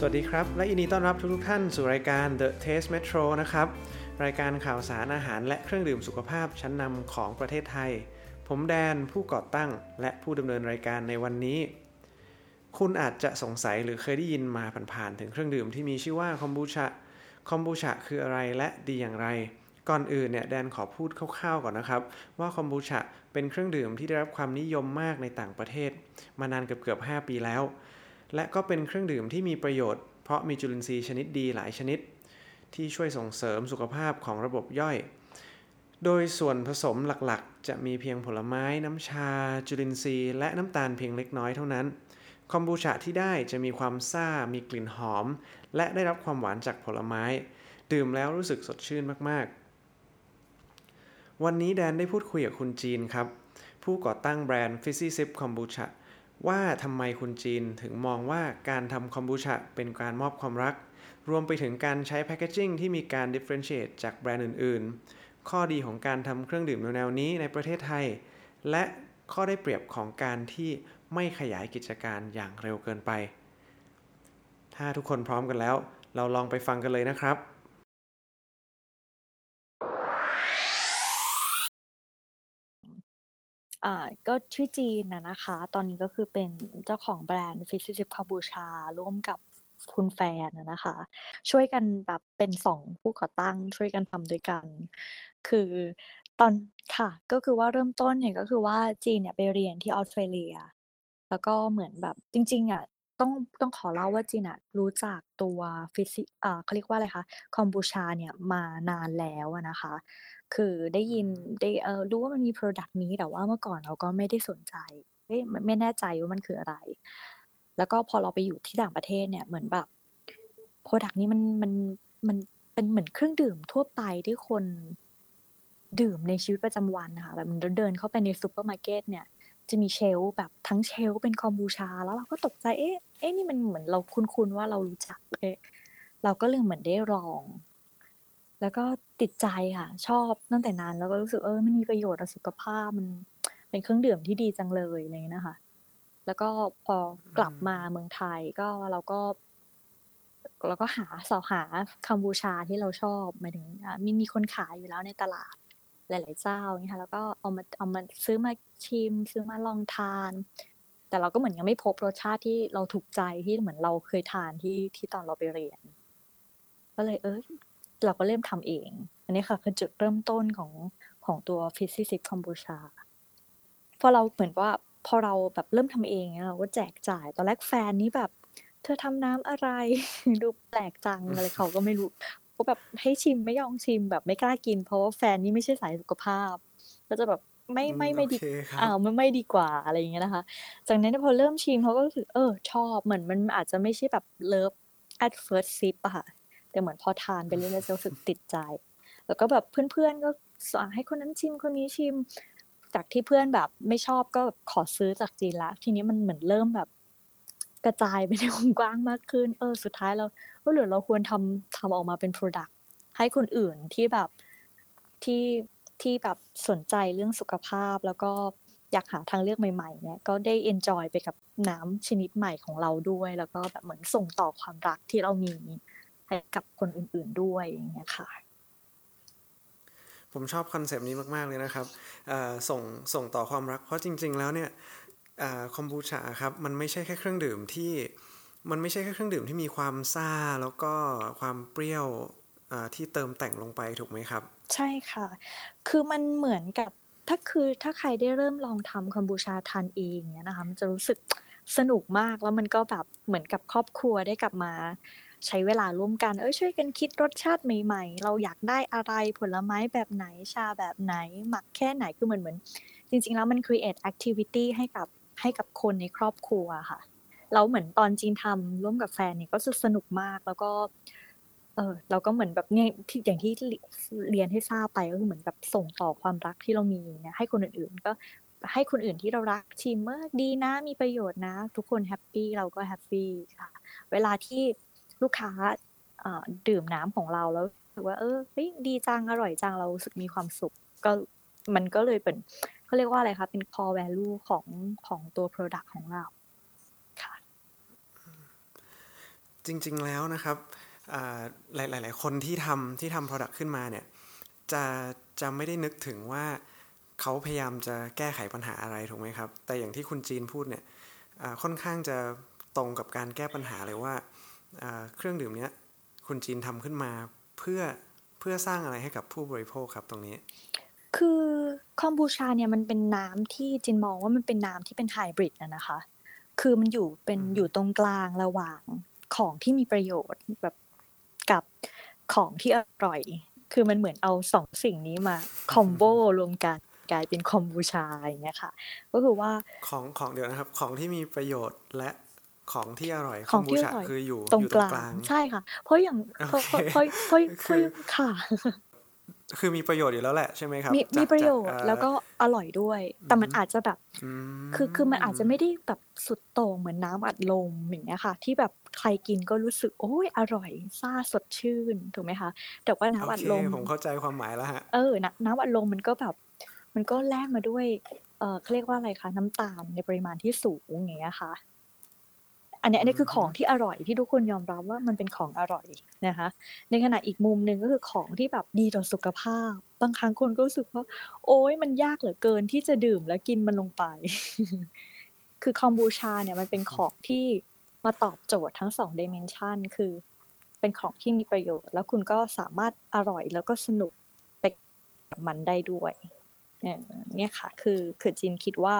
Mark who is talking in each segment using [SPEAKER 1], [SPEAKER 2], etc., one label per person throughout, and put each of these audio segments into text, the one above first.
[SPEAKER 1] สวัสดีครับ และยินดีต้อนรับทุกๆท่านสู่รายการ The Taste Metro นะครับ รายการข่าวสารอาหารและเครื่องดื่มสุขภาพชั้นนำของประเทศไทย ผมแดนผู้ก่อตั้งและผู้ดำเนินรายการในวันนี้ คุณอาจจะสงสัยหรือเคยได้ยินมาผ่านๆถึงเครื่องดื่มที่มีชื่อว่าคอมบูชาคอมบูชาคืออะไรและดีอย่างไร ก่อนอื่นเนี่ยแดนขอพูดคร่าวๆก่อนนะครับ ว่าคอมบูชาเป็นเครื่องดื่มที่ได้รับความนิยมมากในต่างประเทศ มานานเกือบๆ5ปีแล้ว และก็เป็นเครื่องดื่มที่มีประโยชน์เพราะมีจุลินทรีย์ชนิดดีหลายชนิด ที่ช่วยส่งเสริมสุขภาพของระบบย่อย โดยส่วนผสมหลักๆ จะมีเพียงผลไม้น้ำชา จุลินทรีย์ และน้ำตาลเพียงเล็กน้อยเท่านั้น คอมบูชาที่ได้จะมีความซ่า มีกลิ่นหอม และได้รับความหวานจากผลไม้ ดื่มแล้วรู้สึกสดชื่นมากๆ วันนี้แดนได้พูดคุยกับคุณจีนครับ ผู้ก่อตั้งแบรนด์ Fizzy Sip Kombucha ว่าทำไมคุณจีนถึงมองว่าการทำคอมบูชาเป็นการมอบความรัก รวมไปถึงการใช้แพคเกจิ้งที่มีการ differentiate จากแบรนด์อื่น ๆ ข้อดีของการทำเครื่องดื่มแนวนี้ในประเทศไทย และข้อได้เปรียบของการที่ไม่ขยายกิจการอย่างเร็วเกินไป ถ้าทุกคนพร้อมกันแล้ว เราลองไปฟังกันเลยนะครับ
[SPEAKER 2] อ่า ก็ชื่อจีนนะนะคะ ตอนนี้ก็คือเป็นเจ้าของแบรนด์ f i z z y Sip คาบูชา ร่วมกับคุณแฟนนะนะคะ ช่วยกันแบบเป็นสองผู้ก่อตั้ง ช่วยกันทำด้วยกัน คือตอนค่ะ ก็คือว่าเริ่มต้นเนี่ยก็คือว่าจีนเนี่ยไปเรียนที่ออสเตรเลีย แล้วก็เหมือนแบบจริง ๆ อะ ต้อง ต้องขอเล่าว่าจีนอะรู้จักตัวฟิสิอ่าเขาเรียกว่าอะไรคะ คอมบูชาเนี่ยมานานแล้วอะนะคะ คือได้ยิน ได้ เออรู้ว่ามันมี Product นี้ แต่ว่าเมื่อก่อนเราก็ไม่ได้สนใจ เอ๊ะ ไม่ ไม่แน่ใจว่ามันคืออะไร แล้วก็พอเราไปอยู่ที่ต่างประเทศเนี่ย เหมือนแบบ Product นี้มัน มัน มันเป็นเหมือนเครื่องดื่มทั่วไปที่คน ดื่มในชีวิตประจำวันนะคะแบบมันเดินเข้าไปในซูเปอร์มาร์เก็ตเนี่ย จะมี shelf แบบทั้ง shelf เป็นคอมบูชา แล้วเราก็ตกใจเอ๊ะเอ๊ะนี่มันเหมือนเราคุ้นๆว่าเรารู้จักเอ๊ะเราก็เลยเหมือนได้ลอง แล้วก็ติดใจค่ะ ชอบตั้งแต่นั้นแล้วก็รู้สึกเออมันมีประโยชน์ต่อสุขภาพมันเป็นเครื่องดื่มที่ดีจังเลยอะไรอย่างเลยนะคะ แล้วก็พอกลับมาเมืองไทยก็เราก็เราก็หาสอหาคัมบูชาที่เราชอบหมายถึงอ่ามีมีคนขายอยู่แล้วในตลาด หลาย ๆ เจ้าอย่างเงี้ยค่ะแล้วก็เอามาเอามาซื้อมาชิม ซื้อมาลองทาน แต่เราก็เหมือนยังไม่พบรสชาติที่เราถูกใจที่เหมือนเราเคยทานที่ที่ตอนเราไปเรียน ก็เลยเออเราก็เริ่มทำเอง อันนี้ค่ะคือจุดเริ่มต้นของของตัวฟิซซี่ซิปคอมบูชาพอเราเหมือนว่าพอเราแบบเริ่มทำเองเราก็แจกจ่าย ตอนแรกแฟนนี้แบบ เธอทำน้ำอะไร ดูแปลกจังอะไรเขาก็ไม่รู้ ก็แบบให้ชิมไม่ยอมชิมแบบไม่กล้ากิน เพราะว่าแฟนนี่ไม่ใช่สายสุขภาพ ก็จะแบบไม่ไม่ไม่ดี
[SPEAKER 1] โอเคครับ
[SPEAKER 2] อ้าวไม่ไม่ดีกว่าอะไรอย่างเงี้ยนะคะ จากนั้นพอเริ่มชิมเขาก็รู้สึกเออชอบเหมือนมันอาจจะไม่ใช่แบบเลิฟ at first sip อะค่ะ แต่เหมือนพอทานไปเรื่อยๆจะรู้สึกติดใจ แล้วก็แบบเพื่อนๆก็สั่งให้คนนั้นชิมคนนี้ชิม จากที่เพื่อนแบบไม่ชอบก็แบบขอซื้อจากจีนละ ทีนี้มันเหมือนเริ่มแบบ กระจายไปในวงกว้างมากขึ้น เออ สุดท้ายเราก็หรือเราควรทำทำออกมาเป็น Product ให้คนอื่นที่แบบที่ที่แบบสนใจเรื่องสุขภาพแล้วก็อยากหาทางเลือกใหม่ๆเนี่ยก็ได้ enjoy ไปกับน้ำชนิดใหม่ของเราด้วย แล้วก็แบบเหมือนส่งต่อความรักที่เรามีให้กับคนอื่น ๆด้วยอย่างเงี้ยค่ะ
[SPEAKER 1] ผมชอบคอนเซปต์นี้มากๆเลยนะครับส่งส่งต่อความรักเพราะจริง ๆ แล้วเนี่ย คอมบูชาครับมันไม่ใช่แค่เครื่องดื่มที่มันไม่ใช่แค่เครื่องดื่มที่มีความซ่าแล้วก็ความเปรี้ยวที่เติมแต่งลงไปถูกไหมครับ
[SPEAKER 2] ใช่ค่ะ คือมันเหมือนกับถ้าคือถ้าใครได้เริ่มลองทำคัมบูชาทานเองเนี่ยนะคะมันจะรู้สึกสนุกมากแล้วมันก็แบบเหมือนกับครอบครัวได้กลับมา ใช้เวลาร่วมกันเอ้ยช่วยกันคิดรสชาติใหม่ ๆ เราอยากได้อะไรผลไม้แบบไหนชาแบบไหน หมักแค่ไหนคือเหมือนเหมือน จริง ๆ แล้วมัน create activity ให้กับ ให้กับคนในครอบครัวค่ะแล้วเหมือนตอนจีนทำร่วมกับแฟนเนี่ยก็สนุกมากแล้วก็ เออเราก็เหมือนแบบเนี่ยที่อย่างที่เรียนให้ทราบไปก็คือเหมือนแบบส่งต่อความรักที่เรามีเนี่ยให้คนอื่นๆ ก็ให้คนอื่นที่เรารักชิมเมื่อดีนะมีประโยชน์นะ ทุกคนแฮปปี้เราก็แฮปปี้ค่ะ เวลาที่ลูกค้าดื่มน้ำของเราแล้วรู้สึกว่า เออดีจังอร่อยจังเรารู้สึกมีความสุข ก็มันก็เลยเป็น เขาเรียกว่าอะไรคะเป็น core value ของของตัว product ของเราค่ะ
[SPEAKER 1] จริงๆแล้วนะครับหลายๆคนที่ทำที่ทำ product ขึ้นมาเนี่ยจะจะไม่ได้นึกถึงว่าเขาพยายามจะแก้ไขปัญหาอะไรถูกไหมครับ แต่อย่างที่คุณจีนพูดเนี่ยค่อนข้างจะตรงกับการแก้ปัญหาเลยว่าเครื่องดื่มเนี้ยคุณจีนทำขึ้นมาเพื่อเพื่อสร้างอะไรให้กับผู้บริโภคครับตรงนี้
[SPEAKER 2] คือคอมบูชาเนี่ยมันเป็นน้ำที่จินมองว่ามันเป็นน้ำที่เป็นไฮบริดนะนะคะ คือมันอยู่เป็นอยู่ตรงกลางระหว่างของที่มีประโยชน์แบบกับของที่อร่อย คือมันเหมือนเอาสองสิ่งนี้มาคอมโบรวมกันกลายเป็นคอมบูชาอย่างเงี้ยค่ะ ก็คือว่า
[SPEAKER 1] ของของเดี๋ยวนะครับ ของที่มีประโยชน์และของที่อร่อย
[SPEAKER 2] ของ
[SPEAKER 1] ที่
[SPEAKER 2] อร่อย
[SPEAKER 1] คืออยู่
[SPEAKER 2] ตรงกลางใช่ค่ะ เพราะอย่างเพราะเพราะเพราะเพราะค่ะ
[SPEAKER 1] คือมีประโยชน์อยู่แล้วแหละใช่ไหมครับ
[SPEAKER 2] มีมีประโยชน์แล้วก็อร่อยด้วย แต่มันอาจจะแบบคือคือมันอาจจะไม่ได้แบบสุดโต่งเหมือนน้ำอัดลมอย่างเงี้ยค่ะ ที่แบบใครกินก็รู้สึกโอ้ยอร่อยซ่าสดชื่นถูกไหมคะแต่ว่าน้ำอัดลม
[SPEAKER 1] ผมเข้าใจความหมายแล้วฮะ
[SPEAKER 2] เออน้ำอัดลมมันก็แบบ มันก็แลกมาด้วยเออเขาเรียกว่าอะไรคะน้ำตาลในปริมาณที่สูงอย่างเงี้ยค่ะ อันนี้อันนี้คือของที่อร่อยที่ทุกคนยอมรับว่ามันเป็นของอร่อยนะคะ ในขณะอีกมุมหนึ่งก็คือของที่แบบดีต่อสุขภาพ บางครั้งคนก็รู้สึกว่า โอ๊ยมันยากเหลือเกินที่จะดื่มและกินมันลงไป คือคอมบูชาเนี่ยมันเป็นของที่มาตอบโจทย์ทั้งสองดิเมนชันคือเป็นของที่มีประโยชน์ แล้วคุณก็สามารถอร่อยแล้วก็สนุกไปกับมันได้ด้วยเนี่ยค่ะ คือคือจินคิดว่า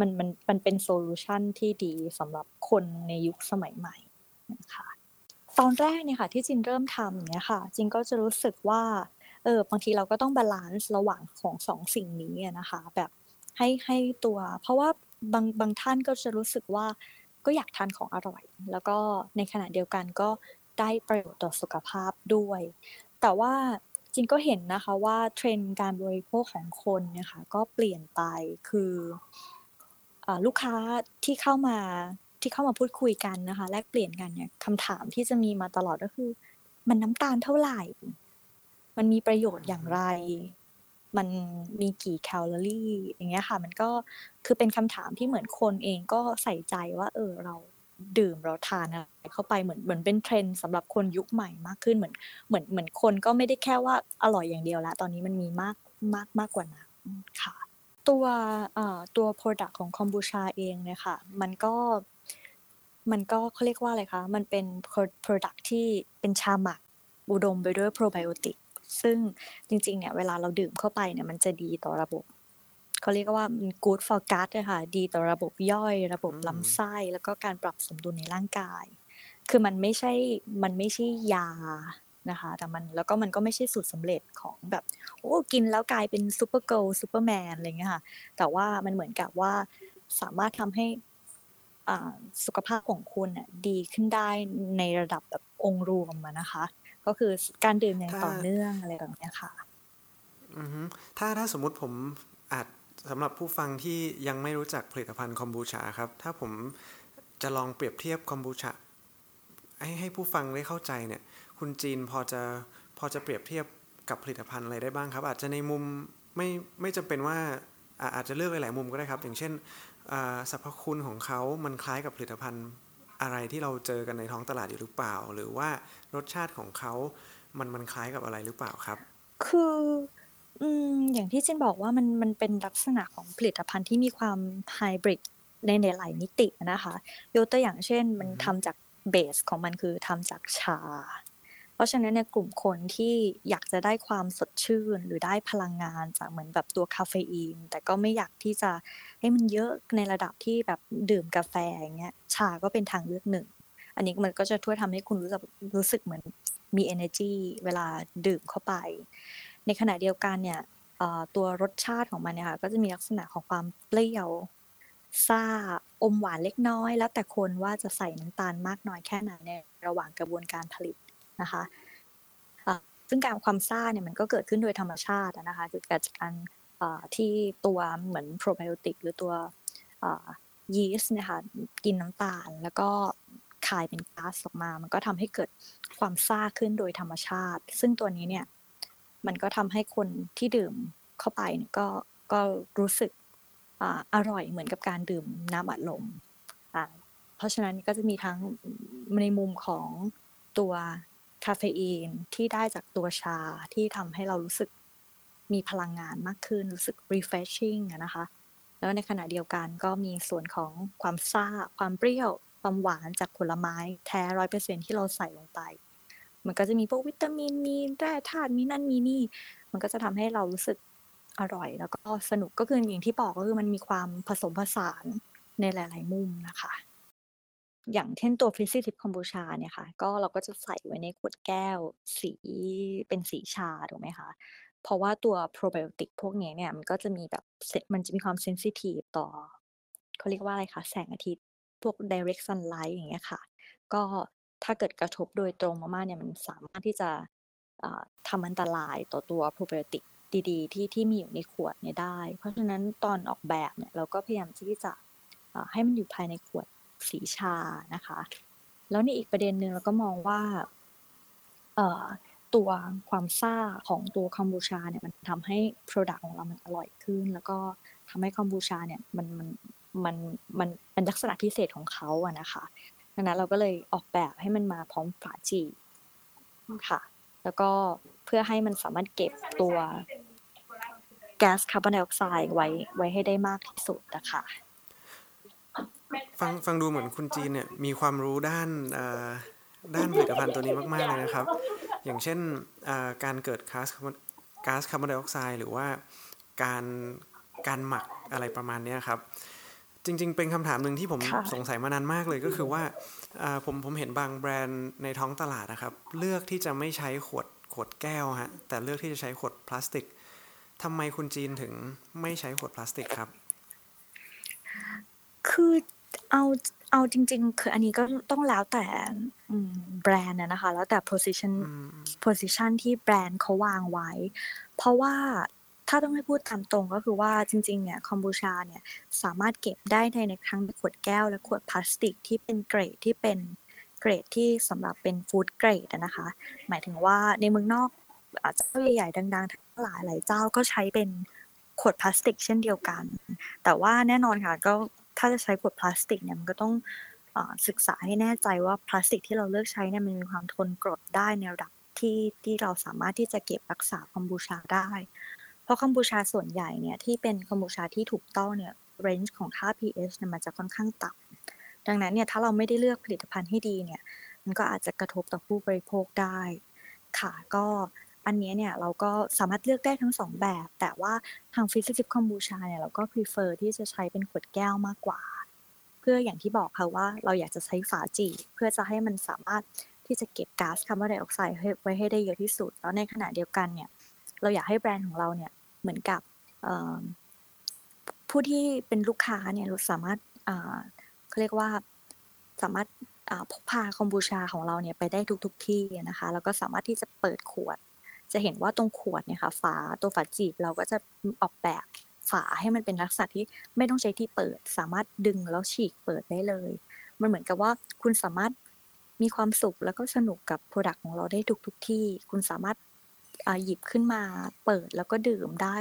[SPEAKER 2] มันมันมันเป็น solution ที่ดีสำหรับคนในยุคสมัยใหม่นะคะตอนแรกเนี่ยค่ะที่จินเริ่มทำอย่างเงี้ยค่ะจินก็จะรู้สึกว่าเออบางทีเราก็ต้อง balance ระหว่างของสองสิ่งนี้นะคะ แบบให้ให้ตัว เพราะว่าบางบางท่านก็จะรู้สึกว่าก็อยากทานของอร่อย แล้วก็ในขณะเดียวกันก็ได้ประโยชน์ต่อสุขภาพด้วย แต่ว่าจินก็เห็นนะคะว่าเทรนด์การบริโภคของคนเนี่ยค่ะก็เปลี่ยนไปคือ ลูกค้าที่เข้ามาที่เข้ามาพูดคุยกันนะคะ แลกเปลี่ยนกันเนี่ยคำถามที่จะมีมาตลอดก็คือ มันน้ำตาลเท่าไหร่ มันมีประโยชน์อย่างไร มันมีกี่แคลอรี่ อย่างเงี้ยค่ะ มันก็คือเป็นคำถามที่เหมือนคนเองก็ใส่ใจว่า เออเราดื่มเราทานอะไรเข้าไปเหมือนเหมือนเป็นเทรนด์สำหรับคนยุคใหม่มากขึ้นเหมือนเหมือนเหมือนคนก็ไม่ได้แค่ว่าอร่อยอย่างเดียวละตอนนี้มันมีมากมากมากกว่านั้นค่ะ ตัวตัว Product ของคอมบูชาเองเนี่ยค่ะ มันก็ มันก็เขาเรียกว่าอะไรคะ มันเป็น Product ที่เป็นชาหมักอุดมไปด้วยโปรไบโอติก ซึ่งจริงๆ เนี่ย เวลาเราดื่มเข้าไปเนี่ย มันจะดีต่อระบบเขาเรียกว่ามัน good for gut เลยค่ะดีต่อระบบย่อย ระบบลำไส้ แล้วก็การปรับสมดุลในร่างกาย คือมันไม่ใช่ มันไม่ใช่ยา นะคะ แต่มันแล้วก็มันก็ไม่ใช่สูตรสำเร็จของแบบโอ้กินแล้วกลายเป็น supergirl superman อะไรเงี้ยค่ะ แต่ว่ามันเหมือนกับว่าสามารถทำให้สุขภาพของคุณดีขึ้นได้ในระดับแบบองค์รวมนะคะ ก็คือการดื่มอย่างต่อเนื่องอะไรแบบนี้ค่ะ
[SPEAKER 1] ถ้าถ้าสมมุติผมอาจสำหรับผู้ฟังที่ยังไม่รู้จักผลิตภัณฑ์คอมบูชาครับ ถ้าผมจะลองเปรียบเทียบคอมบูชาให้ให้ผู้ฟังได้เข้าใจเนี่ย คุณจีนพอจะพอจะเปรียบเทียบกับผลิตภัณฑ์อะไรได้บ้างครับ อาจจะในมุมไม่ไม่จำเป็นว่าอาจจะเลือกหลายๆมุมก็ได้ครับ อย่างเช่นสรรพคุณของเขามันคล้ายกับผลิตภัณฑ์อะไรที่เราเจอกันในท้องตลาดอยู่หรือเปล่า หรือว่ารสชาติของเขา มันมันคล้ายกับอะไรหรือเปล่าครับ
[SPEAKER 2] คืออืมอย่างที่จินบอกว่ามันมันเป็นลักษณะของผลิตภัณฑ์ที่มีความไฮบริดในในหลายมิตินะคะยกตัวอย่างเช่นมันทำจากเบสของมันคือทำจากชา เพราะฉะนั้นเนี่ยกลุ่มคนที่อยากจะได้ความสดชื่นหรือได้พลังงานจากเหมือนแบบตัวคาเฟอีน แต่ก็ไม่อยากที่จะให้มันเยอะในระดับที่แบบดื่มกาแฟอย่างเงี้ยชาก็เป็นทางเลือกหนึ่ง อันนี้มันก็จะช่วยทำให้คุณรู้สึกรู้สึกเหมือนมี energy เวลาดื่มเข้าไป ในขณะเดียวกันเนี่ยตัวรสชาติของมันเนี่ยค่ะก็จะมีลักษณะของความเปรี้ยวซ่าอมหวานเล็กน้อย แล้วแต่คนว่าจะใส่น้ำตาลมากน้อยแค่ไหนในระหว่างกระบวนการผลิต นะคะซึ่งการความซ่าเนี่ยมันก็เกิดขึ้นโดยธรรมชาตินะคะคือเกิดจากการที่ตัวเหมือนโปรไบโอติกหรือตัวยีสต์นะคะกินน้ำตาล แล้วก็คายเป็นก๊าซออกมา มันก็ทำให้เกิดความซ่าขึ้นโดยธรรมชาติ ซึ่งตัวนี้เนี่ยมันก็ทำให้คนที่ดื่มเข้าไปก็ก็รู้สึกอร่อยเหมือนกับการดื่มน้ำอัดลมเพราะฉะนั้นก็จะมีทั้งในมุมของตัว คาเฟอีนที่ได้จากตัวชาที่ทำให้เรารู้สึกมีพลังงานมากขึ้น รู้สึก refreshing นะคะ แล้วในขณะเดียวกันก็มีส่วนของความซ่า ความเปรี้ยว ความหวานจากผลไม้แท้ร้อยเปอร์เซ็นที่เราใส่ลงไป มันก็จะมีพวกวิตามิน มีแร่ธาตุ มีนั่น มีนี่ มันก็จะทำให้เรารู้สึกอร่อย แล้วก็สนุก ก็คืออย่างที่บอกก็คือมันมีความผสมผสานในหลาย ๆ มุมนะคะ อย่างเช่นตัว Fizzy Tip Kombucha เนี่ยค่ะ ก็เราก็จะใส่ไว้ในขวดแก้วสีเป็นสีชาถูกไหมคะ เพราะว่าตัว probiotic พวกนี้เนี่ยมันก็จะมีแบบมันจะมีความเซนซิทีฟต่อเขาเรียกว่าอะไรคะแสงอาทิตย์พวก direct sunlight อย่างเงี้ยค่ะ ก็ถ้าเกิดกระทบโดยตรงมากๆเนี่ยมันสามารถที่จะทำอันตรายต่อตัว probiotic ดีๆ ที่ที่มีอยู่ในขวดเนี่ยได้ เพราะฉะนั้นตอนออกแบบเนี่ยเราก็พยายามที่จะให้มันอยู่ภายในขวด สีชานะคะ แล้วในอีกประเด็นหนึ่งเราก็มองว่าตัวความซ่าของตัวคอมบูชาเนี่ยมันทำให้ Product ของเรามันอร่อยขึ้น แล้วก็ทำให้คอมบูชาเนี่ยมันมันมันมันเป็นลักษณะพิเศษของเขาอะนะคะดังนั้นเราก็เลยออกแบบให้มันมาพร้อมฝาจีค่ะ แล้วก็เพื่อให้มันสามารถเก็บตัวแก๊สคาร์บอนไดออกไซด์ไว้ไว้ให้ได้มากที่สุดนะคะ
[SPEAKER 1] ฟังฟังดูเหมือนคุณจีนเนี่ยมีความรู้ด้านด้านผลิตภัณฑ์ตัวนี้มาก ๆ เลยนะครับ อย่างเช่นการเกิดก๊าซก๊าซคาร์บอนไดออกไซด์หรือว่าการการหมักอะไรประมาณนี้ครับ จริง ๆ เป็นคำถามหนึ่งที่ผมสงสัยมานานมากเลยก็คือว่าผมผมเห็นบางแบรนด์ในท้องตลาดนะครับ เลือกที่จะไม่ใช้ขวดขวดแก้วฮะแต่เลือกที่จะใช้ขวดพลาสติกทำไมคุณจีนถึงไม่ใช้ขวดพลาสติกครับ
[SPEAKER 2] คือ เอาเอาจริง ๆ คืออันนี้ก็ต้องแล้วแต่แบรนด์นะคะ แล้วแต่ position position ที่แบรนด์เขาวางไว้ เพราะว่าถ้าต้องให้พูดตามตรงก็คือว่าจริง ๆ เนี่ยคอมบูชาเนี่ยสามารถเก็บได้ในในทั้งขวดแก้วและขวดพลาสติกที่เป็นเกรดที่เป็นเกรดที่สำหรับเป็นฟู้ดเกรดนะคะ หมายถึงว่าในเมืองนอกอาจจะใหญ่ๆดังๆทั้งหลายหลายเจ้าก็ใช้เป็นขวดพลาสติกเช่นเดียวกัน แต่ว่าแน่นอนค่ะก็ ถ้าจะใช้ขวดพลาสติกเนี่ยมันก็ต้องศึกษาให้แน่ใจว่าพลาสติกที่เราเลือกใช้เนี่ยมันมีความทนกรดได้ในระดับที่ที่เราสามารถที่จะเก็บรักษาคอมบูชาได้ เพราะคอมบูชาส่วนใหญ่เนี่ยที่เป็นคอมบูชาที่ถูกต้องเนี่ยเรนจ์ของค่า pH เนี่ยมันจะค่อนข้างต่ำดังนั้นเนี่ยถ้าเราไม่ได้เลือกผลิตภัณฑ์ให้ดีเนี่ยมันก็อาจจะกระทบต่อผู้บริโภคได้ ค่ะก็ อันนี้เนี่ยเราก็สามารถเลือกได้ทั้งสองแบบ แต่ว่าทางฟิสิกส์คอมบูชาเนี่ยเราก็ prefer ที่จะใช้เป็นขวดแก้วมากกว่า เพื่ออย่างที่บอกค่ะว่าเราอยากจะใช้ฝาจีบเพื่อจะให้มันสามารถที่จะเก็บก๊าซคาร์บอนไดออกไซด์ไว้ให้ได้เยอะที่สุด แล้วในขณะเดียวกันเนี่ยเราอยากให้แบรนด์ของเราเนี่ยเหมือนกับผู้ที่เป็นลูกค้าเนี่ยสามารถเขาเรียกว่าสามารถพกพาคอมบูชาของเราเนี่ยไปได้ทุกๆที่นะคะแล้วก็สามารถที่จะเปิดขวด จะเห็นว่าตรงขวดเนี่ยค่ะฝาตัวฝาจีบเราก็จะออกแบบฝาให้มันเป็นลักษณะที่ไม่ต้องใช้ที่เปิด สามารถดึงแล้วฉีกเปิดได้เลย มันเหมือนกับว่าคุณสามารถมีความสุขแล้วก็สนุกกับ product ของเราได้ทุกทุกที่ คุณสามารถหยิบขึ้นมาเปิดแล้วก็ดื่มได้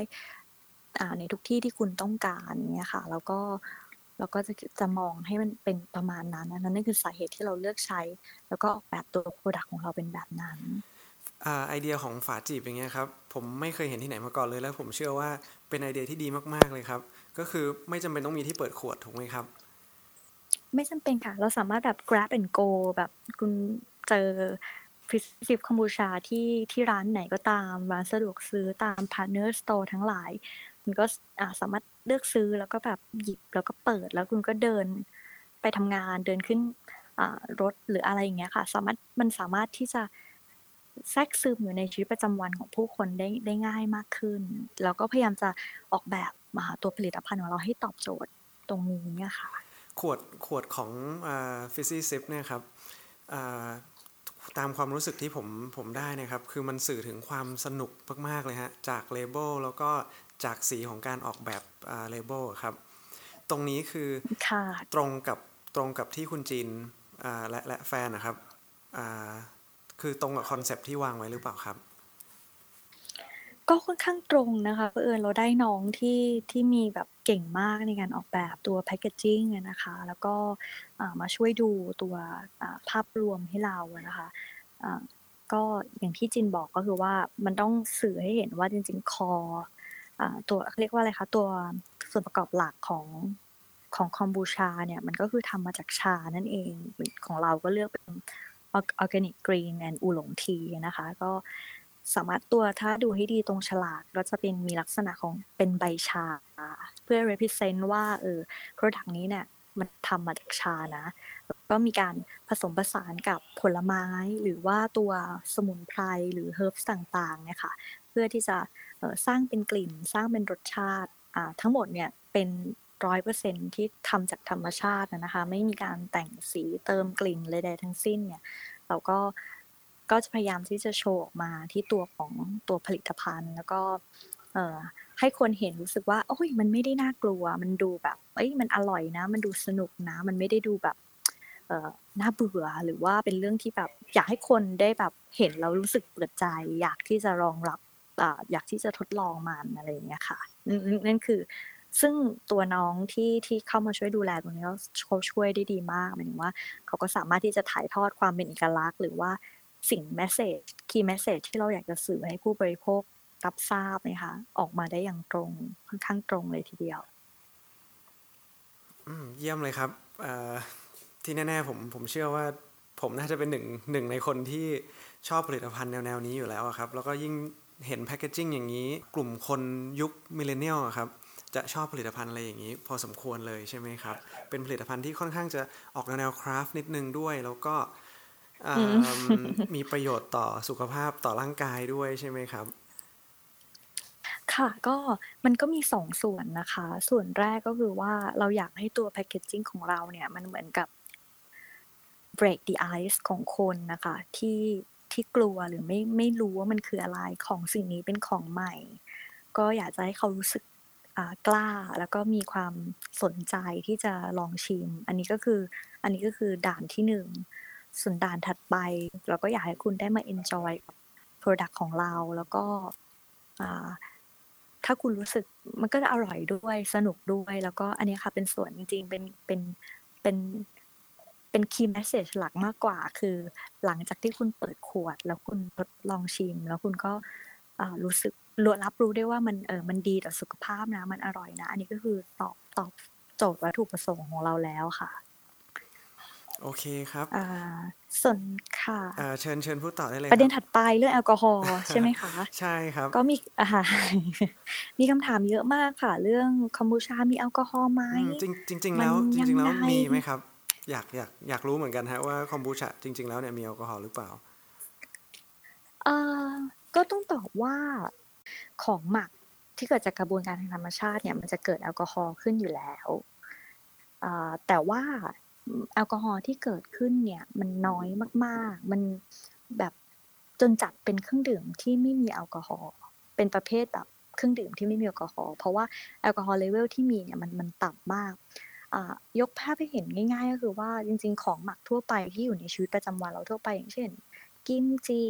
[SPEAKER 2] ในทุกที่ที่คุณต้องการเนี่ยค่ะ แล้วก็เราก็จะจะมองให้มันเป็นประมาณนั้นนั่นคือสาเหตุที่เราเลือกใช้ แล้วก็ออกแบบตัว product ของเราเป็นแบบนั้น
[SPEAKER 1] ไอเดียของฝาจีบอย่างเงี้ยครับผมไม่เคยเห็นที่ไหนมาก่อนเลย แล้วผมเชื่อว่าเป็นไอเดียที่ดีมากๆเลยครับ ก็คือไม่จำเป็นต้องมีที่เปิดขวดถูกไหมครับ
[SPEAKER 2] ไม่จำเป็นค่ะ เราสามารถแบบ grab and go แบบคุณเจอ Fizzy Sip คอมบูชาที่ที่ร้านไหนก็ตามร้านสะดวกซื้อตาม partner store ทั้งหลาย คุณก็สามารถเลือกซื้อแล้วก็แบบหยิบแล้วก็เปิดแล้วคุณก็เดินไปทำงานเดินขึ้นรถหรืออะไรอย่างเงี้ยค่ะ สามารถมันสามารถที่จะ แทรกซึมอยู่ในชีวิตประจำวันของผู้คนได้ได้ง่ายมากขึ้น แล้วก็พยายามจะออกแบบมาตัวผลิตภัณฑ์ของเราให้ตอบโจทย์ตรงนี้เนี่ยค่ะ
[SPEAKER 1] ขวดขวดของฟิซี่ซิปเนี่ยครับตามความรู้สึกที่ผมผมได้นะครับ คือมันสื่อถึงความสนุกมาก ๆ เลยฮะ จากเลเบลแล้วก็จากสีของการออกแบบเลเบลครับ ตรงนี้คือตรงกับตรงกับที่คุณจีนและและแฟนนะครับ คือตรงกับคอนเซปที่วางไว้หรือเปล่าครับ
[SPEAKER 2] ก็ค่อนข้างตรงนะคะเผอิญเราได้น้องที่ที่มีแบบเก่งมากในการออกแบบตัวแพคเกจจิ้งนะคะ แล้วก็มาช่วยดูตัวภาพรวมให้เรานะคะก็อย่างที่จินบอกก็คือว่ามันต้องสื่อให้เห็นว่าจริง ๆ คอตัวเรียกว่าอะไรคะตัวส่วนประกอบหลักของของคอมบูชาเนี่ยมันก็คือทำมาจากชานั่นเองของเราก็เลือกเป็น organic green and oolong tea นะคะ ก็สามารถตัวถ้าดูให้ดีตรงฉลากก็จะเป็นมีลักษณะของเป็นใบชา เพื่อ represent ว่าเออ product นี้เนี่ยมันทำมาจากชานะ ก็มีการผสมผสานกับผลไม้หรือว่าตัวสมุนไพรหรือเฮิร์บต่างๆเนี่ยค่ะเพื่อที่จะสร้างเป็นกลิ่น สร้างเป็นรสชาติทั้งหมดเนี่ยเป็น ร้อยเปอร์เซ็นที่ทำจากธรรมชาตินะคะ ไม่มีการแต่งสีเติมกลิ่นเลยใดทั้งสิ้นเนี่ย เราก็ก็จะพยายามที่จะโชว์ออกมาที่ตัวของตัวผลิตภัณฑ์ แล้วก็ให้คนเห็นรู้สึกว่าโอ้ยมันไม่ได้น่ากลัว มันดูแบบเอ้ยมันอร่อยนะ มันดูสนุกนะ มันไม่ได้ดูแบบน่าเบื่อหรือว่าเป็นเรื่องที่แบบอยากให้คนได้แบบเห็นแล้วรู้สึกเปิดใจ อยากที่จะรองรับอยากที่จะทดลองมันอะไรอย่างเงี้ยค่ะนั่นคือ ซึ่งตัวน้องที่ที่เข้ามาช่วยดูแลตรงนี้เขาช่วยได้ดีมากหมายถึงว่า เขาก็สามารถที่จะถ่ายทอดความเป็นเอกลักษณ์ หรือว่าสิ่ง message key message ที่เราอยากจะสื่อให้ผู้บริโภครับทราบนะคะออกมาได้อย่างตรงค่อนข้างตรงเลยทีเดียว
[SPEAKER 1] เยี่ยมเลยครับที่แน่ๆผมผมเชื่อว่าผมน่าจะเป็นหนึ่งหนึ่งในคนที่ชอบผลิตภัณฑ์แนวๆนี้อยู่แล้วครับ แล้วก็ยิ่งเห็น packaging อย่างนี้ กลุ่มคนยุค millennial ครับ จะชอบผลิตภัณฑ์อะไรอย่างนี้ พอสมควรเลยใช่ไหมครับ เป็นผลิตภัณฑ์ที่ค่อนข้างจะออกแนว craft นิดนึงด้วย แล้วก็มีประโยชน์ต่อสุขภาพต่อร่างกายด้วยใช่ไหมครับ
[SPEAKER 2] ค่ะก็มันก็มีสองส่วนนะคะ ส่วนแรกก็คือว่าเราอยากให้ตัวแพคเกจจิ้งของเราเนี่ย มันเหมือนกับ break the ice ของคนนะคะ ที่ที่กลัวหรือไม่ไม่รู้ว่ามันคืออะไรของสิ่งนี้เป็นของใหม่ ก็อยากจะให้เขารู้สึก กล้าแล้วก็มีความสนใจที่จะลองชิม อันนี้ก็คืออันนี้ก็คือด่านที่หนึ่งส่วนด่านถัดไป เราก็อยากให้คุณได้มา enjoy กับ product ของเราแล้วก็ถ้าคุณรู้สึกมันก็จะอร่อยด้วยสนุกด้วย แล้วก็อันนี้ค่ะเป็นส่วนจริงๆเป็นเป็นเป็นเป็นคีย์แมสเซจหลักมากกว่า คือหลังจากที่คุณเปิดขวด แล้วคุณทดลองชิม แล้วคุณก็รู้สึก รู้รับรู้ได้ว่ามันเออมันดีต่อสุขภาพนะ มันอร่อยนะ อันนี้ก็คือตอบตอบโจทย์วัตถุประสงค์ของเราแล้วค่ะ
[SPEAKER 1] โอเคครับ
[SPEAKER 2] อ่าส่วนค่ะ
[SPEAKER 1] อ่าเชิญเชิญพูดต่อได้เลย
[SPEAKER 2] ประเด็นถัดไปเรื่องแอลกอฮอล์ใช่ไหมคะ
[SPEAKER 1] ใช่ครับ
[SPEAKER 2] ก็มีอ่ามีคำถามเยอะมากค่ะ เรื่องคอมบูชา มีแอลกอฮอล์ไหม
[SPEAKER 1] จริงจริงแล้วจริง ๆ แล้วมีไหมครับ อยากอยากอยากรู้เหมือนกันฮะว่าคอมบูชาจริง ๆ แล้วเนี่ยมีแอลกอฮอล์หรือเปล่า
[SPEAKER 2] อ่าก็ต้องตอบว่า ของหมักที่เกิดจากกระบวนการทางธรรมชาติเนี่ยมันจะเกิดแอลกอฮอล์ขึ้นอยู่แล้วแต่ว่าแอลกอฮอล์ที่เกิดขึ้นเนี่ยมันน้อยมาก ๆ มันแบบจนจัดเป็นเครื่องดื่มที่ไม่มีแอลกอฮอล์เป็นประเภทแบบเครื่องดื่มที่ไม่มีแอลกอฮอล์เพราะว่าแอลกอฮอล์เลเวลที่มีเนี่ยมันมันต่ำมากยกภาพให้เห็นง่าย ๆ ก็คือว่าจริง ๆ ของหมักทั่วไปที่อยู่ในชีวิตประจำวันเราทั่วไปอย่างเช่น กิมจิ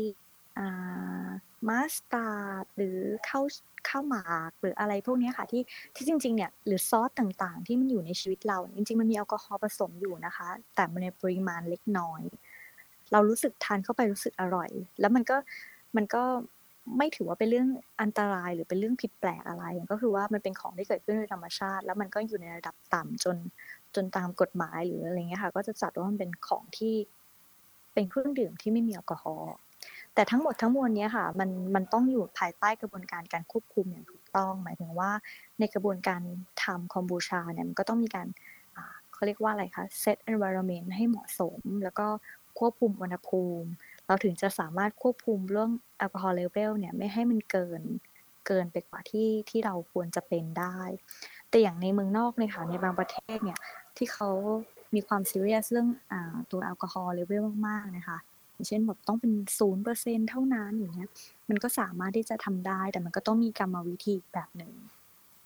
[SPEAKER 2] มาสตาร์ดหรือข้าวข้าวหมากหรืออะไรพวกนี้ค่ะที่ที่จริงๆเนี่ยหรือซอสต่างๆ ที่มันอยู่ในชีวิตเรา จริงๆ มันมีแอลกอฮอล์ผสมอยู่นะคะ แต่มันในปริมาณเล็กน้อย เรารู้สึกทานเข้าไปรู้สึกอร่อย แล้วมันก็มันก็ไม่ถือว่าเป็นเรื่องอันตรายหรือเป็นเรื่องผิดแปลกอะไร ก็คือว่ามันเป็นของที่เกิดขึ้นโดยธรรมชาติ แล้วมันก็อยู่ในระดับต่ำจนจนตามกฎหมายหรืออะไรเงี้ยค่ะ ก็จะจัดว่ามันเป็นของที่เป็นเครื่องดื่มที่ไม่มีแอลกอฮอล์ แต่ทั้งหมดทั้งมวลนี้ค่ะมันมันต้องอยู่ภายใต้กระบวนการการควบคุมอย่างถูกต้อง หมายถึงว่าในกระบวนการทำคอมบูชาเนี่ยมันก็ต้องมีการเขาเรียกว่าอะไรคะ set environment ให้เหมาะสม แล้วก็ควบคุมอุณหภูมิ เราถึงจะสามารถควบคุมเรื่องแอลกอฮอล์เลเวลเนี่ยไม่ให้มันเกินเกินไปกว่าที่ที่เราควรจะเป็นได้ แต่อย่างในเมืองนอกเนี่ยค่ะในบางประเทศเนี่ยที่เขามีความซีเรียสเรื่องอตัวแอลกอฮอล์เลเวลมากๆนะคะ เช่นแบบต้องเป็นศูนย์เปอร์เซ็นเท่านั้นอย่างเงี้ยมันก็สามารถที่จะทำได้ แต่มันก็ต้องมีกรรมวิธีแบบหนึ่ง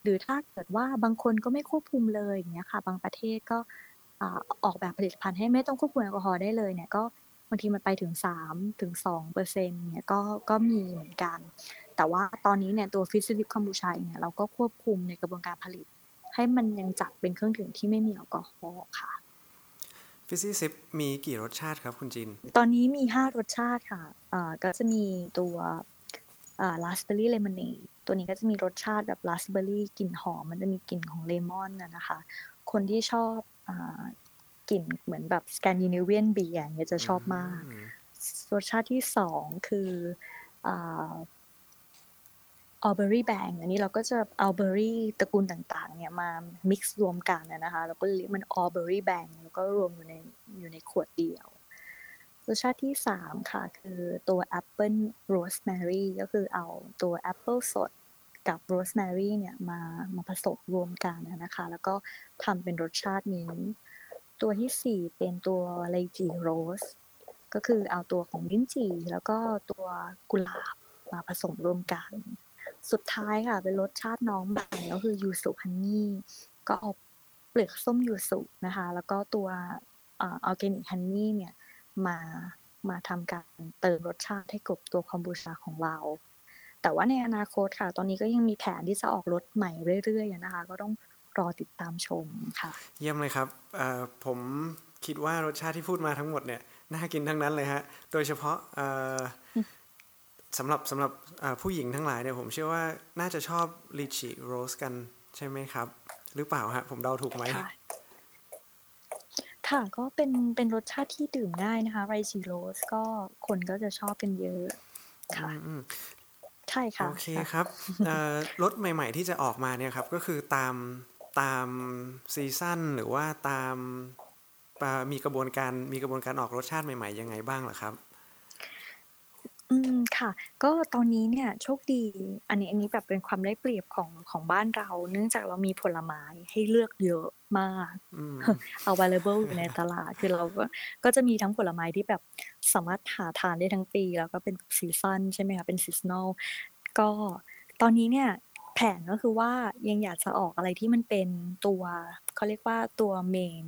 [SPEAKER 2] หรือถ้าเกิดว่าบางคนก็ไม่ควบคุมเลยอย่างเงี้ยค่ะ บางประเทศก็ออกแบบผลิตภัณฑ์ให้ไม่ต้องควบคุมแอลกอฮอล์ได้เลยเนี่ยก็บางทีมันไปถึง3ถึง2เปอร์เซ็นต์เนี่ยก็ก็มีเหมือนกัน แต่ว่าตอนนี้เนี่ยตัว Fizzy Sip คอมบูชาเนี่ยเราก็ควบคุมในกระบวนการผลิต ให้มันยังจัดเป็นเครื่องดื่มที่ไม่มีแอลกอฮอล์ค่ะ
[SPEAKER 1] Fizzy Sip มีกี่รสชาติครับคุณจิน
[SPEAKER 2] ตอนนี้มีห้ารสชาติค่ะอ่าก็จะมีตัวอ่า raspberry lemonade ตัวนี้ก็จะมีรสชาติแบบราสเบอร์รี่กลิ่นหอม มันจะมีกลิ่นของเลมอนนะคะ คนที่ชอบอ่ากลิ่นเหมือนแบบ Scandinavian beer เนี่ยจะชอบมาก รสชาติที่สองคืออ่า all berry bang อันนี้เราก็จะเอาเบอร์รี่ตระกูลต่างๆ เนี่ยมา mix รวมกันนะคะแล้วก็เรียกมัน all berry bang แล้วก็รวมอยู่ในอยู่ในขวดเดียวรสชาติที่สามค่ะ คือตัว apple rosemary ก็คือเอาตัวแอปเปิลสดกับโรสแมรี่เนี่ยมามาผสมรวมกันนะคะ แล้วก็ทำเป็นรสชาตินี้ ตัวที่สี่เป็นตัว lychee rose ก็คือเอาตัวของลิ้นจี่แล้วก็ตัวกุหลาบมาผสมรวมกัน สุดท้ายค่ะ เป็นรสชาติน้องใหม่ก็คือ yuzu honey ก็เอาเปลือกส้มยูสุนะคะ แล้วก็ตัว organic honey เนี่ยมามาทำการเติมรสชาติให้กับตัวคอมบูชาของเรา แต่ว่าในอนาคตค่ะ ตอนนี้ก็ยังมีแผนที่จะออกรสใหม่เรื่อยๆนะคะ ก็ต้องรอติดตามชมค่ะ
[SPEAKER 1] เยี่ยมเลยครับผมคิดว่ารสชาติที่พูดมาทั้งหมดเนี่ยน่ากินทั้งนั้นเลยฮะ โดยเฉพาะ สำหรับสำหรับผู้หญิงทั้งหลายเนี่ยผมเชื่อว่าน่าจะชอบลิชิโรสกันใช่ไหมครับ หรือเปล่าฮะผมเดาถูกไหม
[SPEAKER 2] ค่ะก็เป็นเป็นรสชาติที่ดื่มง่ายนะคะไรชิโรสก็คนก็จะชอบกันเยอะค่ะใช่ค่ะ
[SPEAKER 1] โอเคครับรสใหม่ ๆ ที่จะออกมาเนี่ยครับก็คือตามตาม season หรือว่าตามมีกระบวนการมีกระบวนการออกรสชาติใหม่ ๆ ยังไงบ้างล่ะครับ
[SPEAKER 2] อืม ค่ะ ก็ตอนนี้เนี่ยโชคดี อันนี้ อันนี้แบบเป็นความได้เปรียบของ ของบ้านเรา เนื่องจากเรามีผลไม้ให้เลือกเยอะมากเอา available อยู่ในตลาด คือเราก็ ก็จะมีทั้งผลไม้ที่แบบสามารถหาทานได้ทั้งปี แล้วก็เป็น season ใช่ไหมคะ เป็น seasonalก็ตอนนี้เนี่ยแผนก็คือว่า ยังอยากจะออกอะไรที่มันเป็นตัว เขาเรียกว่าตัว main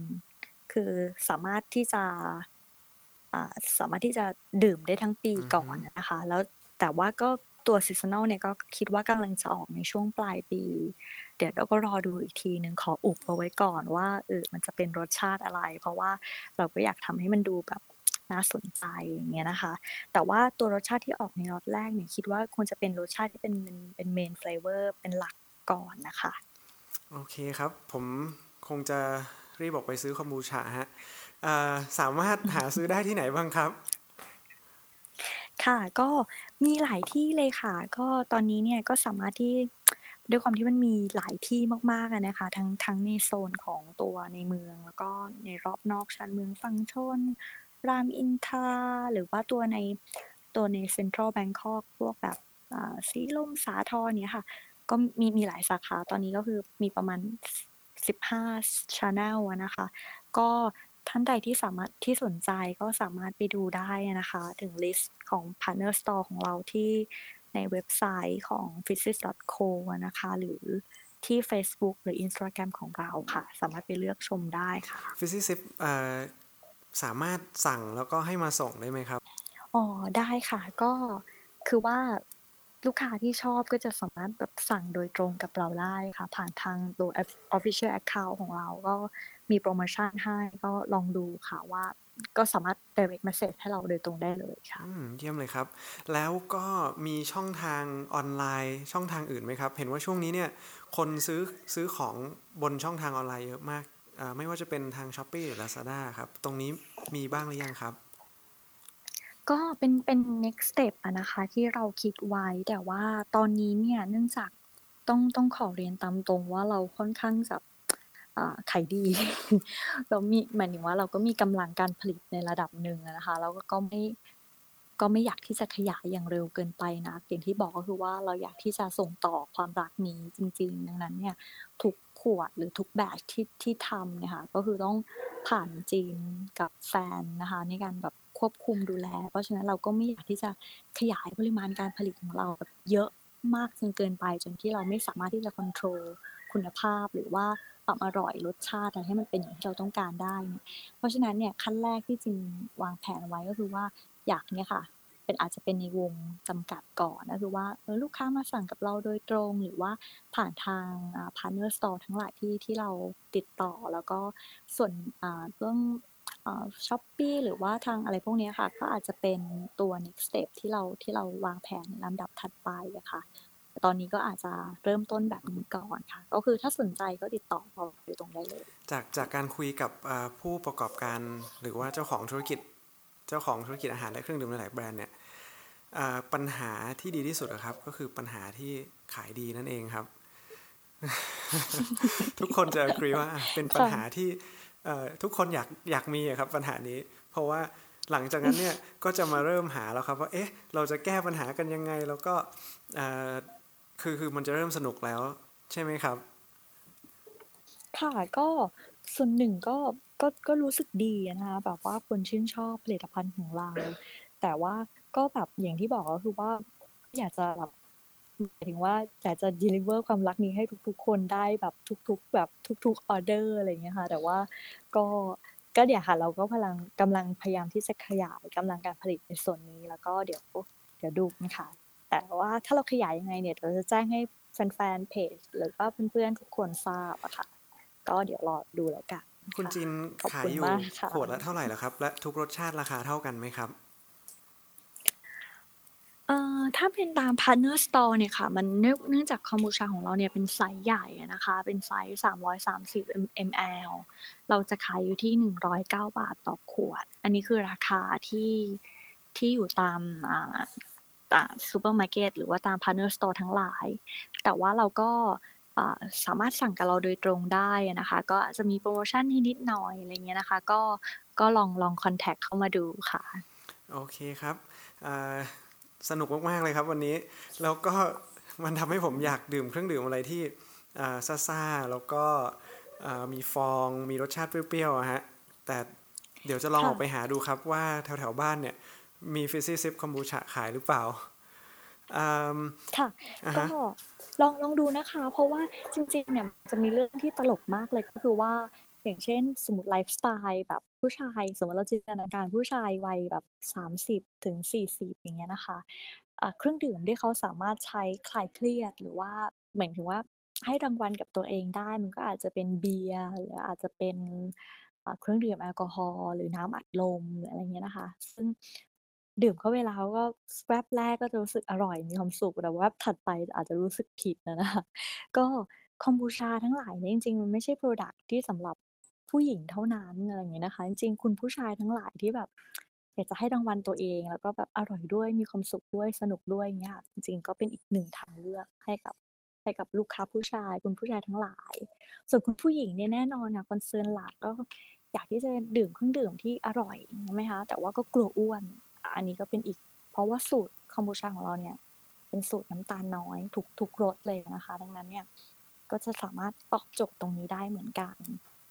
[SPEAKER 2] คือสามารถที่จะ สามารถที่จะดื่มได้ทั้งปีก่อนนะคะ แล้วแต่ว่าก็ตัว seasonal เนี่ยก็คิดว่ากำลังจะออกในช่วงปลายปี เดี๋ยวเราก็รอดูอีกทีหนึ่งขออุบเอาไว้ก่อนว่าเออมันจะเป็นรสชาติอะไร เพราะว่าเราก็อยากทำให้มันดูแบบน่าสนใจอย่างเงี้ยนะคะ แต่ว่าตัวรสชาติที่ออกในรสแรกเนี่ยคิดว่าควรจะเป็นรสชาติที่เป็นเป็น main flavor เป็นหลักก่อนนะคะ
[SPEAKER 1] โอเคครับ ผมคงจะ รีบบอกไปซื้อคอมบูชาฮะสามารถหาซื้อได้ที่ไหนบ้างครับ
[SPEAKER 2] ค่ะก็มีหลายที่เลยค่ะ ก็ตอนนี้เนี่ยก็สามารถที่ด้วยความที่มันมีหลายที่มากๆนะคะ ทั้งทั้งในโซนของตัวในเมือง แล้วก็ในรอบนอกชานเมืองฝั่งโซน รามอินทราหรือว่าตัวในตัวใน central Bangkok พวกแบบสีลมสาทรเนี่ยค่ะ ก็มีมีหลายสาขาตอนนี้ก็คือมีประมาณ 15 channel นะคะ ก็ท่านใดที่สามารถที่สนใจก็สามารถไปดูได้นะคะ ถึง list ของ Partner Store ของเราที่ในเว็บไซต์ของ p h y s i c co นะคะ หรือที่ Facebook หรือ Instagram ของเราค่ะ สามารถไปเลือกชมได้ค่ะ
[SPEAKER 1] p h y s i c สามารถสั่งแล้วก็ให้มาส่งได้ไหมครับ
[SPEAKER 2] อ๋อ ได้ค่ะ ก็คือว่า ลูกค้าที่ชอบก็จะสามารถแบบสั่งโดยตรงกับเราได้ค่ะ ผ่านทางตัว official account ของเราก็มีโปรโมชั่นให้ก็ลองดูค่ะว่าก็สามารถ direct message ให้เราโดยตรงได้เลยค่ะ
[SPEAKER 1] เยี่ยมเลยครับ แล้วก็มีช่องทางออนไลน์ช่องทางอื่นไหมครับ เห็นว่าช่วงนี้เนี่ยคนซื้อซื้อของบนช่องทางออนไลน์เยอะมาก ไม่ว่าจะเป็นทาง s h อ p e e หรือ Lazada ครับ ตรงนี้มีบ้างหรือยังครับ
[SPEAKER 2] ก็เป็น เป็น next step อะนะคะ ที่เราคิดไว้ แต่ว่าตอนนี้เนี่ย เนื่องจากต้อง ต้องขอเรียนตามตรงว่าเราค่อนข้างจะขายดี เรามีหมายถึงว่าเราก็มีกำลังการผลิตในระดับหนึ่งนะคะแล้วก็ไม่ก็ไม่อยากที่จะขยายอย่างเร็วเกินไปนะอย่างที่บอกก็คือว่าเราอยากที่จะส่งต่อความรักนี้จริง ๆ ดังนั้นเนี่ยทุกขวดหรือทุกแบบที่ที่ทำเนี่ยค่ะก็คือต้อง ผ่านจีนกับแฟนนะคะ ในการแบบควบคุมดูแล เพราะฉะนั้นเราก็ไม่อยากที่จะขยายปริมาณการผลิตของเราแบบเยอะมากจนเกินไป จนที่เราไม่สามารถที่จะควบคุมคุณภาพหรือว่าความอร่อยรสชาติให้มันเป็นอย่างที่เราต้องการได้เนี่ยเพราะฉะนั้นเนี่ยขั้นแรกที่จริงวางแผนไว้ก็คือว่าอยากเนี่ยค่ะ เป็นอาจจะเป็นในวงจำกัดก่อนก็คือว่าเออลูกค้ามาสั่งกับเราโดยตรงหรือว่าผ่านทาง partner store ทั้งหลายที่ที่เราติดต่อแล้วก็ส่วนเรื่อง Shopee หรือว่าทางอะไรพวกนี้ค่ะ ก็อาจจะเป็นตัว next step ที่เราที่เราวางแผนในลำดับถัดไปอะค่ะตอนนี้ก็อาจจะเริ่มต้นแบบนี้ก่อนค่ะ ก็คือถ้าสนใจก็ติดต่อเราโดยตรงได้เลย
[SPEAKER 1] จากจากการคุยกับผู้ประกอบการหรือว่าเจ้าของธุรกิจ จ้าของธุรกิจอาหารและเครื่องดื่มหลายแบรนด์เนี่ยปัญหาที่ดีที่สุดครับ ก็คือปัญหาที่ขายดีนั่นเองครับ ทุกคนจะกรีว่าเป็นปัญหาที่ทุกคนอยากอยากมีครับ ปัญหานี้ เพราะว่าหลังจากนั้นเนี่ยก็จะมาเริ่มหาแล้วครับว่าเอ๊ะเราจะแก้ปัญหากันยังไง แล้วก็คือคือมันจะเริ่มสนุกแล้ว ใช่ไหมครับ
[SPEAKER 2] ค่ะก็ ส่วนหนึ่งก็ก็ก็รู้สึกดีนะคะแบบว่าคนชื่นชอบผลิตภัณฑ์ของเรา แต่ว่าก็แบบอย่างที่บอกก็คือว่า อยากจะแบบหมายถึงว่าอยากจะ deliver ความรักนี้ให้ทุกๆ คนได้แบบทุก ๆ แบบทุกๆออเดอร์อะไรเงี้ยค่ะ แต่ว่าก็ก็เดี๋ยวค่ะ เราก็พลังกำลังพยายามที่จะขยายกำลังการผลิตในส่วนนี้ แล้วก็เดี๋ยวเดี๋ยวดูนะคะแต่ว่าถ้าเราขยายยังไงเนี่ยเราจะแจ้งให้แฟนๆเพจหรือว่าเพื่อนๆทุกคนทราบอะค่ะ ก็เดี๋ยวรอดูแล้วกัน
[SPEAKER 1] คุณจินขายอยู่ขวดละเท่าไหร่แล้วครับ และทุกรสชาติราคาเท่ากันไหมครับ
[SPEAKER 2] เอ่อถ้าเป็นตาม Partner Store เนี่ยค่ะ มันเนื่องเนื่องจากคอมบูชาของเราเนี่ยเป็นไซส์ใหญ่นะคะ เป็นไซส์330 ml เราจะขายอยู่ที่ 109 บาทต่อขวด อันนี้คือราคาที่ที่อยู่ตามอ่าตามซูเปอร์มาร์เก็ตหรือว่าตาม Partner Store ทั้งหลาย แต่ว่าเราก็ สามารถสั่งกับเราโดยตรงได้นะคะ ก็จะมีโปรโมชั่นนิดหน่อยอะไรเงี้ยนะคะ ก็ก็ลองลอง contact เข้ามาดูค่ะ
[SPEAKER 1] โอเคครับสนุกมาก ๆ เลยครับวันนี้ แล้วก็มันทำให้ผมอยากดื่มเครื่องดื่มอะไรที่ซ่าๆแล้วก็มีฟองมีรสชาติเปรี้ยวๆฮะแต่เดี๋ยวจะลองออกไปหาดูครับว่าแถวๆบ้านเนี่ยมี Fizzy Sip คอมบูชาขายหรือเปล่า
[SPEAKER 2] ค่ะก็ ลองลองดูนะคะ เพราะว่าจริงๆเนี่ยจะมีเรื่องที่ตลกมากเลยก็คือว่าอย่างเช่นสมมติไลฟ์สไตล์แบบผู้ชายสมมติเราจินตนาการผู้ชายวัยแบบ 30 ถึง 40 อย่างเงี้ยนะคะเครื่องดื่มที่เขาสามารถใช้คลายเครียด หรือว่าเหมือนถึงว่าให้รางวัลกับตัวเองได้มันก็อาจจะเป็นเบียร์หรืออาจจะเป็นเครื่องดื่มแอลกอฮอล์หรือน้ำอัดลมหรืออะไรเงี้ยนะคะ ซึ่ง ดื่มเข้าไปแล้วก็ แวบแรกก็จะรู้สึกอร่อยมีความสุข แต่ว่าถัดไปอาจจะรู้สึกผิดนะคะ ก็คอมบูชาทั้งหลายเนี่ยจริง ๆ มันไม่ใช่โปรดักที่สำหรับผู้หญิงเท่านั้น อะไรอย่างเงี้ยนะคะ จริง ๆ คุณผู้ชายทั้งหลายที่แบบ อยากจะให้รางวัลตัวเอง แล้วก็แบบอร่อยด้วย มีความสุขด้วย สนุกด้วยเงี้ยจริง ๆ ก็เป็นอีกหนึ่งทางเลือกให้กับ ให้กับลูกค้าผู้ชาย คุณผู้ชายทั้งหลาย ส่วนคุณผู้หญิงเนี่ยแน่นอนนะคอนเซิร์นหลักก็อยากที่จะดื่มเครื่องดื่มที่อร่อย ใช่ไหมคะ แต่ว่าก็กลัวอ้วน อันนี้ก็เป็นอีก เพราะว่าสูตรคอมบูชาของเราเนี่ย เป็นสูตรน้ำตาลน้อยทุกทุกรสเลยนะคะ ดังนั้นเนี่ยก็จะสามารถตอบโจทย์ตรงนี้ได้เหมือนกัน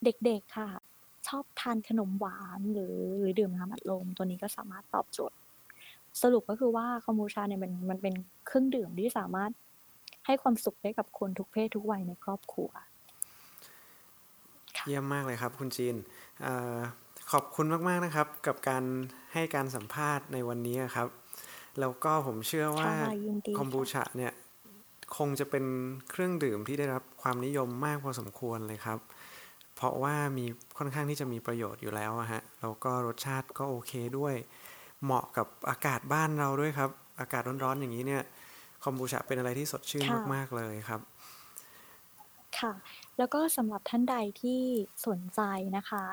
[SPEAKER 2] เด็กๆค่ะ ชอบทานขนมหวานหรือหรือดื่มน้ำอัดลมตัวนี้ก็สามารถตอบโจทย์ สรุปก็คือว่าคอมบูชาเนี่ยมันมันเป็นเครื่องดื่มที่สามารถให้ความสุขได้กับคนทุกเพศทุกวัยในครอบครัว
[SPEAKER 1] เยี่ยมมากเลยครับ คุณจีน ขอบคุณมากๆนะครับ กับการให้การสัมภาษณ์ในวันนี้ครับ แล้วก็ผมเชื่อว่าคอมบูชาเนี่ยคงจะเป็นเครื่องดื่มที่ได้รับความนิยมมากพอสมควรเลยครับ เพราะว่ามีค่อนข้างที่จะมีประโยชน์อยู่แล้วฮะแล้วก็รสชาติก็โอเคด้วย เหมาะกับอากาศบ้านเราด้วยครับ อากาศร้อนๆอย่างนี้เนี่ยคอมบูชาเป็นอะไรที่สดชื่นมากๆเลยครับ
[SPEAKER 2] ค่ะ แล้วก็สำหรับท่านใดที่สนใจนะคะ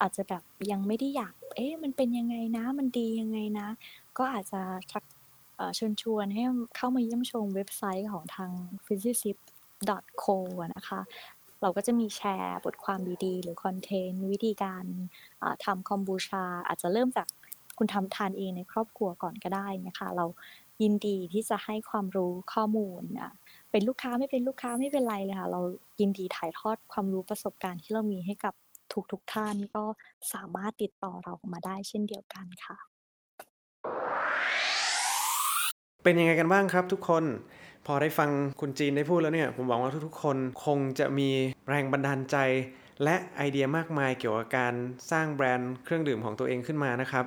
[SPEAKER 2] อาจจะแบบยังไม่ได้อยาก เอ๊ะมันเป็นยังไงนะ มันดียังไงนะ ก็อาจจะชักเชิญชวนให้เข้ามาเยี่ยมชมเว็บไซต์ของทาง physicist.co นะคะ เราก็จะมีแชร์บทความดีๆ หรือคอนเทนต์วิธีการทำคอมบูชา อาจจะเริ่มจากคุณทำทานเองในครอบครัวก่อนก็ได้นะคะเรายินดีที่จะให้ความรู้ข้อมูลนะเป็นลูกค้าไม่เป็นลูกค้าไม่เป็นไรเลยค่ะ เรายินดีถ่ายทอดความรู้ประสบการณ์ที่เรามีให้กับ ทุกทุกท่านก็สามารถติดต่อเรามาได้เช่นเดียวกันค่ะ
[SPEAKER 1] เป็นยังไงกันบ้างครับทุกคน พอได้ฟังคุณจีนได้พูดแล้วเนี่ย ผมหวังว่าทุกๆ คนคงจะมีแรงบันดาลใจ และไอเดียมากมายเกี่ยวกับการสร้างแบรนด์เครื่องดื่มของตัวเองขึ้นมานะครับ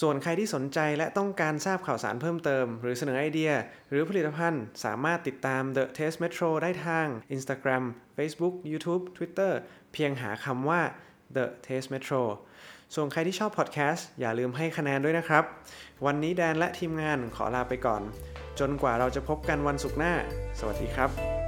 [SPEAKER 1] ส่วนใครที่สนใจและต้องการทราบข่าวสารเพิ่มเติม หรือเสนอไอเดีย หรือผลิตภัณฑ์ สามารถติดตาม The Taste Metro ได้ทาง Instagram Facebook YouTube Twitter เพียงหาคำว่า The Taste Metro ส่วนใครที่ชอบพอดแคสต์อย่าลืมให้คะแนนด้วยนะครับ วันนี้แดนและทีมงานขอลาไปก่อน จนกว่าเราจะพบกันวันศุกร์หน้า สวัสดีครับ